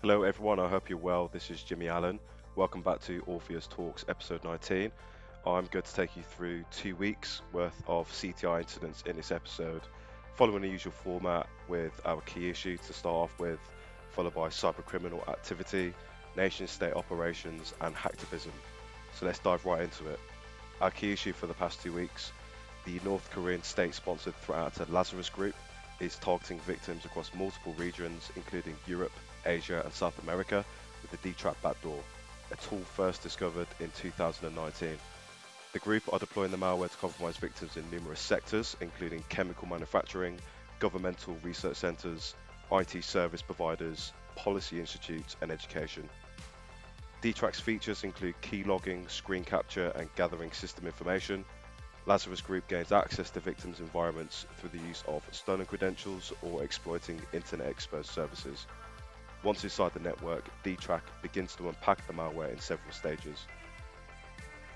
Hello, everyone. I hope you're well. This is Jimmy Allen. Welcome back to Orpheus Talks, episode 19. I'm going to take you through two weeks worth of CTI incidents in this episode, following the usual format with our key issue to start off with, followed by cyber criminal activity, nation state operations, and hacktivism. So let's dive right into it. Our key issue for the past two weeks the North Korean state sponsored threat actor Lazarus Group is targeting victims across multiple regions, including Europe, Asia, and South America, with the D-Track backdoor, a tool first discovered in 2019. The group are deploying the malware to compromise victims in numerous sectors, including chemical manufacturing, governmental research centres, IT service providers, policy institutes, and education. D-Track's features include key logging, screen capture, and gathering system information. Lazarus Group gains access to victims' environments through the use of stolen credentials or exploiting internet exposed services. Once inside the network, D-Track begins to unpack the malware in several stages.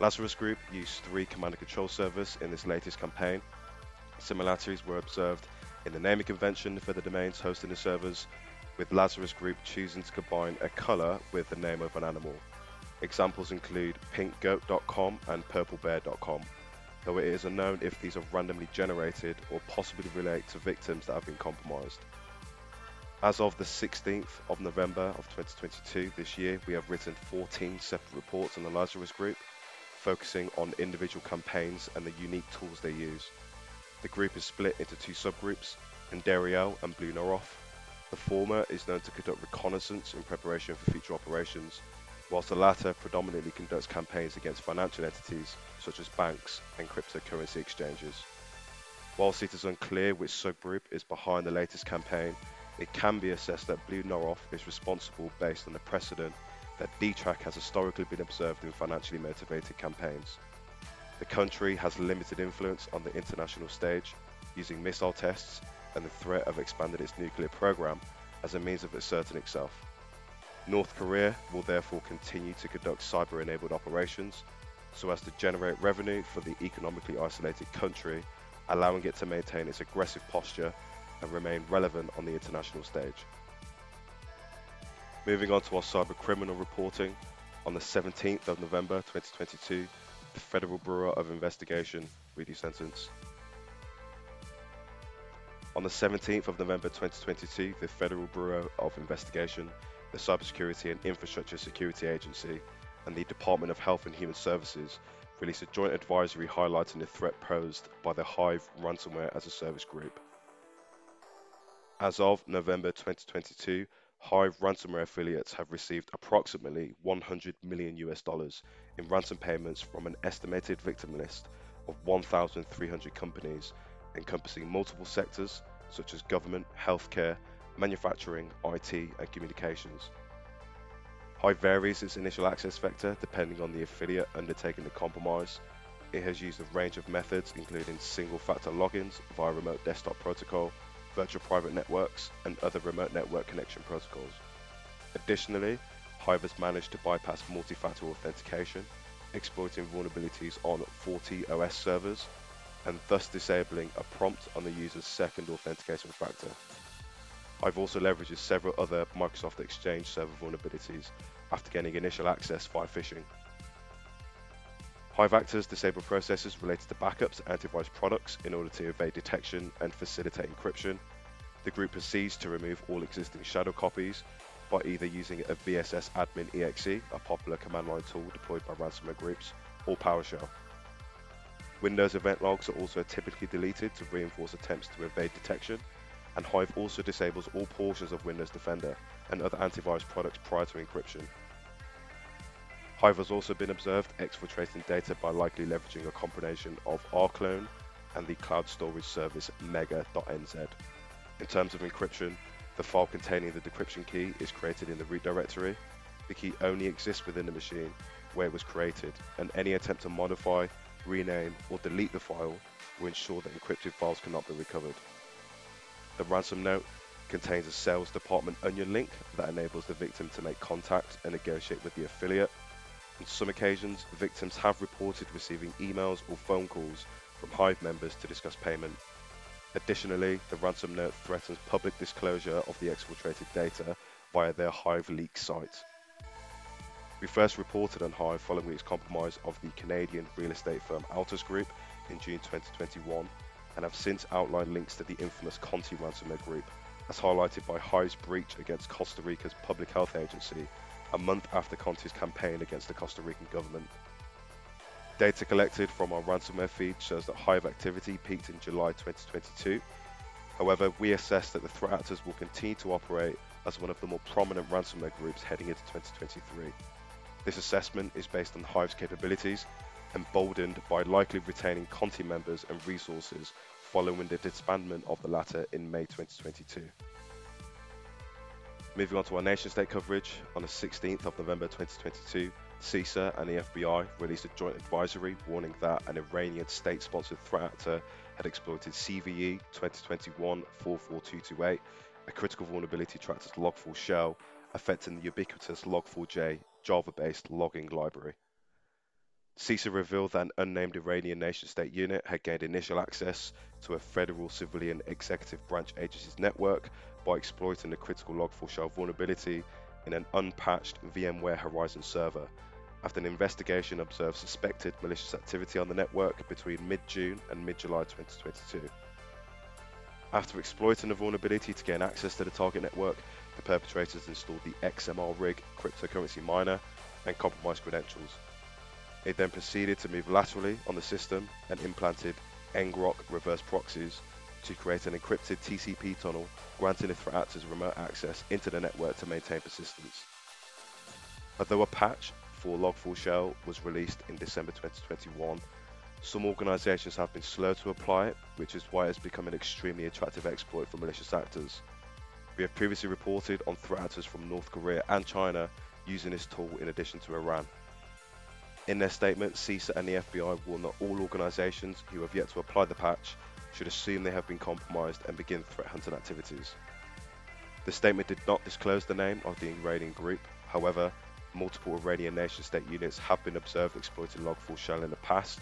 Lazarus Group used three command and control servers in this latest campaign. Similarities were observed in the naming convention for the domains hosting the servers, with Lazarus Group choosing to combine a color with the name of an animal. Examples include pinkgoat.com and purplebear.com, though it is unknown if these are randomly generated or possibly relate to victims that have been compromised. As of the 16th of November of 2022 this year, we have written 14 separate reports on the Lazarus Group, focusing on individual campaigns and the unique tools they use. The group is split into two subgroups, Andariel and Blue Noroff. The former is known to conduct reconnaissance in preparation for future operations, whilst the latter predominantly conducts campaigns against financial entities such as banks and cryptocurrency exchanges. Whilst it is unclear which subgroup is behind the latest campaign, it can be assessed that Blue Noroff is responsible based on the precedent that D-Track has historically been observed in financially motivated campaigns. The country has limited influence on the international stage, using missile tests and the threat of expanding its nuclear program as a means of asserting itself. North Korea will therefore continue to conduct cyber enabled operations so as to generate revenue for the economically isolated country, allowing it to maintain its aggressive posture and remain relevant on the international stage. Moving on to our cyber criminal reporting, on the 17th of November 2022, the Federal Bureau of Investigation, read your sentence. On the 17th of November 2022, the Federal Bureau of Investigation, the Cybersecurity and Infrastructure Security Agency, and the Department of Health and Human Services released a joint advisory highlighting the threat posed by the Hive ransomware as a service group. As of November 2022, Hive ransomware affiliates have received approximately 100 million US dollars in ransom payments from an estimated victim list of 1,300 companies encompassing multiple sectors such as government, healthcare, manufacturing, IT, and communications. Hive varies its initial access vector depending on the affiliate undertaking the compromise. It has used a range of methods including single factor logins via remote desktop protocol virtual private networks, and other remote network connection protocols. Additionally, Hive has managed to bypass multi-factor authentication, exploiting vulnerabilities on FortiOS servers, and thus disabling a prompt on the user's second authentication factor. Hive also leveraged several other Microsoft Exchange server vulnerabilities after gaining initial access via phishing. Hive actors disable processes related to backups and antivirus products in order to evade detection and facilitate encryption. The group proceeds to remove all existing shadow copies by either using a VSS admin exe, a popular command line tool deployed by ransomware groups, or PowerShell. Windows event logs are also typically deleted to reinforce attempts to evade detection, and Hive also disables all portions of Windows Defender and other antivirus products prior to encryption. Hive has also been observed exfiltrating data by likely leveraging a combination of rclone and the cloud storage service mega.nz. In terms of encryption, the file containing the decryption key is created in the root directory. The key only exists within the machine where it was created, and any attempt to modify, rename, or delete the file will ensure that encrypted files cannot be recovered. The ransom note contains a sales department onion link that enables the victim to make contact and negotiate with the affiliate on some occasions, victims have reported receiving emails or phone calls from Hive members to discuss payment. Additionally, the ransom note threatens public disclosure of the exfiltrated data via their Hive leak site. We first reported on Hive following its compromise of the Canadian real estate firm Altus Group in June 2021 and have since outlined links to the infamous Conti ransomware group, as highlighted by Hive's breach against Costa Rica's public health agency a month after Conti's campaign against the Costa Rican government. Data collected from our ransomware feed shows that Hive activity peaked in July 2022. However, we assess that the threat actors will continue to operate as one of the more prominent ransomware groups heading into 2023. This assessment is based on Hive's capabilities, emboldened by likely retaining Conti members and resources following the disbandment of the latter in May 2022. Moving on to our nation state coverage, on the 16th of November 2022, CISA and the FBI released a joint advisory warning that an Iranian state sponsored threat actor had exploited CVE 2021 44228, a critical vulnerability tracked as Log4Shell, affecting the ubiquitous Log4j Java based logging library. CISA revealed that an unnamed Iranian nation state unit had gained initial access to a federal civilian executive branch agency's network by exploiting the critical Log4Shell vulnerability in an unpatched VMware Horizon server after an investigation observed suspected malicious activity on the network between mid-June and mid-July 2022. After exploiting the vulnerability to gain access to the target network, the perpetrators installed the XMRig cryptocurrency miner and compromised credentials. It then proceeded to move laterally on the system and implanted ngrok reverse proxies to create an encrypted TCP tunnel, granting the threat actors remote access into the network to maintain persistence. Although a patch for Log4Shell was released in December 2021, some organizations have been slow to apply it, which is why it's become an extremely attractive exploit for malicious actors. We have previously reported on threat actors from North Korea and China using this tool in addition to Iran. In their statement, CISA and the FBI warn that all organizations who have yet to apply the patch should assume they have been compromised and begin threat hunting activities. The statement did not disclose the name of the Iranian group, however, multiple Iranian nation state units have been observed exploiting Log4Shell in the past.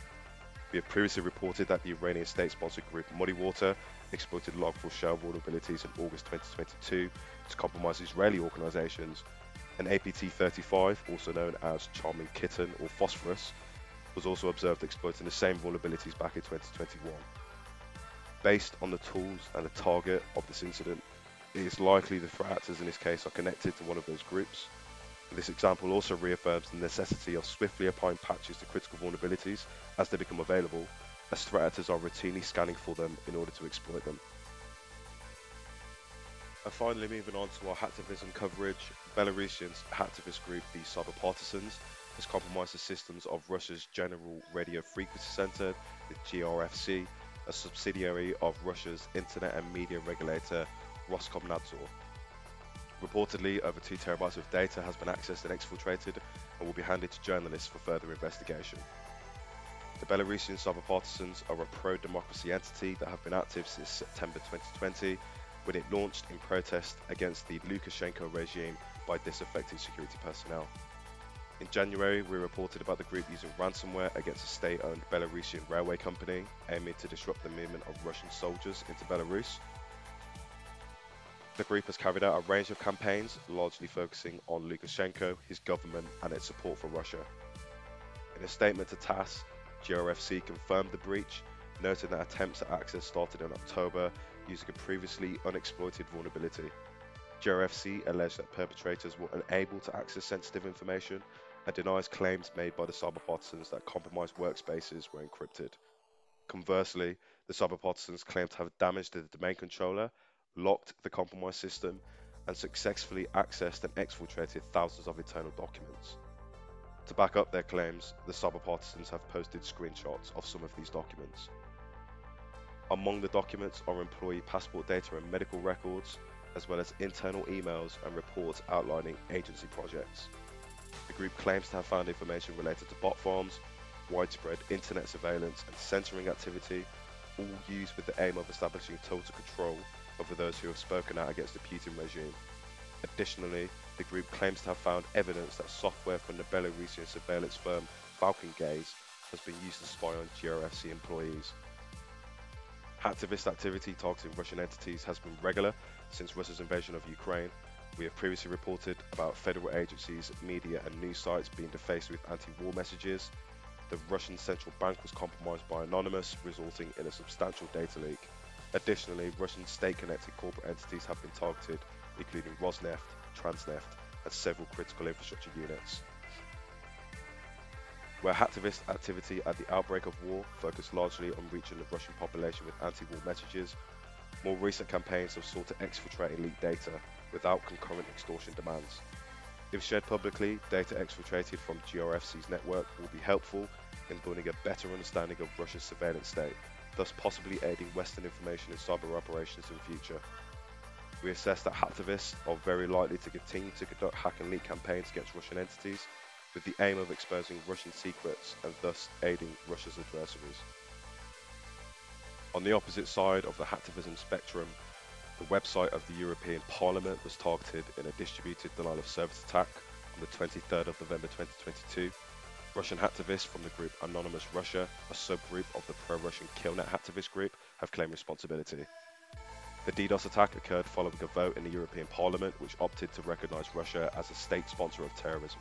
We have previously reported that the Iranian state sponsored group Muddy Water exploited Log4Shell vulnerabilities in August 2022 to compromise Israeli organizations, and APT35, also known as Charming Kitten or Phosphorus, was also observed exploiting the same vulnerabilities back in 2021. Based on the tools and the target of this incident, it is likely the threat actors in this case are connected to one of those groups. This example also reaffirms the necessity of swiftly applying patches to critical vulnerabilities as they become available, as threat actors are routinely scanning for them in order to exploit them. And finally, moving on to our hacktivism coverage, Belarusian hacktivist group, the Cyber Partisans, has compromised the systems of Russia's General Radio Frequency Center, the GRFC, a subsidiary of Russia's internet and media regulator Roskomnadzor. Reportedly, over 2 terabytes of data has been accessed and exfiltrated and will be handed to journalists for further investigation. The Belarusian cyber partisans are a pro-democracy entity that have been active since September 2020 when it launched in protest against the Lukashenko regime by disaffected security personnel. In January, we reported about the group using ransomware against a state-owned Belarusian railway company, aiming to disrupt the movement of Russian soldiers into Belarus. The group has carried out a range of campaigns, largely focusing on Lukashenko, his government, and its support for Russia. In a statement to TASS, GRFC confirmed the breach, noting that attempts at access started in October using a previously unexploited vulnerability. GRFC alleged that perpetrators were unable to access sensitive information and denies claims made by the cyber partisans that compromised workspaces were encrypted. Conversely, the cyber partisans claim to have damaged the domain controller, locked the compromised system, and successfully accessed and exfiltrated thousands of internal documents. To back up their claims, the cyber partisans have posted screenshots of some of these documents. Among the documents are employee passport data and medical records, as well as internal emails and reports outlining agency projects. The group claims to have found information related to bot farms, widespread internet surveillance, and censoring activity, all used with the aim of establishing total control over those who have spoken out against the Putin regime. Additionally, the group claims to have found evidence that software from the Belarusian surveillance firm Falcon Gaze has been used to spy on GRFC employees. Hacktivist activity targeting Russian entities has been regular since Russia's invasion of Ukraine. We have previously reported about federal agencies, media, and news sites being defaced with anti war messages. The Russian central bank was compromised by Anonymous, resulting in a substantial data leak. Additionally, Russian state connected corporate entities have been targeted, including Rosneft, Transneft, and several critical infrastructure units where hacktivist activity at the outbreak of war focused largely on reaching the Russian population with anti-war messages. More recent campaigns have sought to exfiltrate elite data without concurrent extortion demands. If shared publicly, data exfiltrated from GRFC's network will be helpful in building a better understanding of Russia's surveillance state, thus possibly aiding Western information in cyber operations in future. We assess that hacktivists are very likely to continue to conduct hack and leak campaigns against Russian entities with the aim of exposing Russian secrets and thus aiding Russia's adversaries. On the opposite side of the hacktivism spectrum, the website of the European Parliament was targeted in a distributed denial of service attack on the 23rd of November 2022. Russian hacktivists from the group Anonymous Russia, a subgroup of the pro-Russian Killnet hacktivist group, have claimed responsibility. The DDoS attack occurred following a vote in the European Parliament which opted to recognise Russia as a state sponsor of terrorism.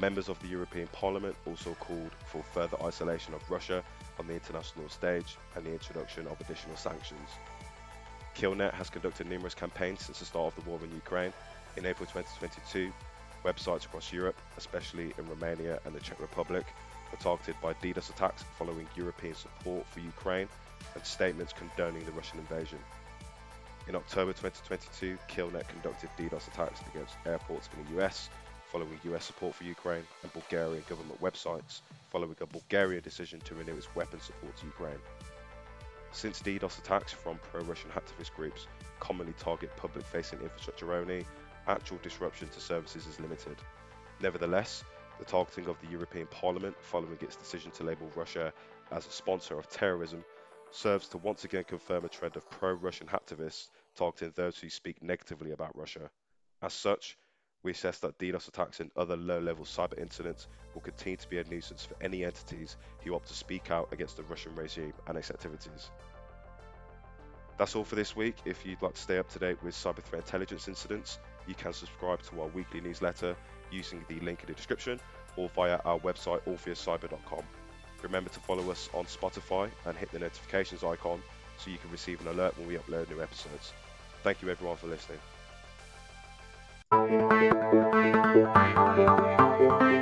Members of the European Parliament also called for further isolation of Russia on the international stage and the introduction of additional sanctions. Killnet has conducted numerous campaigns since the start of the war in Ukraine. In April 2022, websites across Europe, especially in Romania and the Czech Republic, were targeted by DDoS attacks following European support for Ukraine and statements condoning the Russian invasion. In October 2022, Killnet conducted DDoS attacks against airports in the US, following US support for Ukraine, and Bulgarian government websites, following a Bulgarian decision to renew its weapon support to Ukraine. Since DDoS attacks from pro-Russian hacktivist groups commonly target public-facing infrastructure only, actual disruption to services is limited. Nevertheless, the targeting of the European Parliament following its decision to label Russia as a sponsor of terrorism serves to once again confirm a trend of pro-Russian hacktivists targeting those who speak negatively about Russia. As such, we assess that DDoS attacks and other low-level cyber incidents will continue to be a nuisance for any entities who opt to speak out against the Russian regime and its activities. That's all for this week. If you'd like to stay up to date with cyber threat intelligence incidents, you can subscribe to our weekly newsletter using the link in the description or via our website orpheuscyber.com. Remember to follow us on Spotify and hit the notifications icon so you can receive an alert when we upload new episodes. Thank you everyone for listening. Thank you.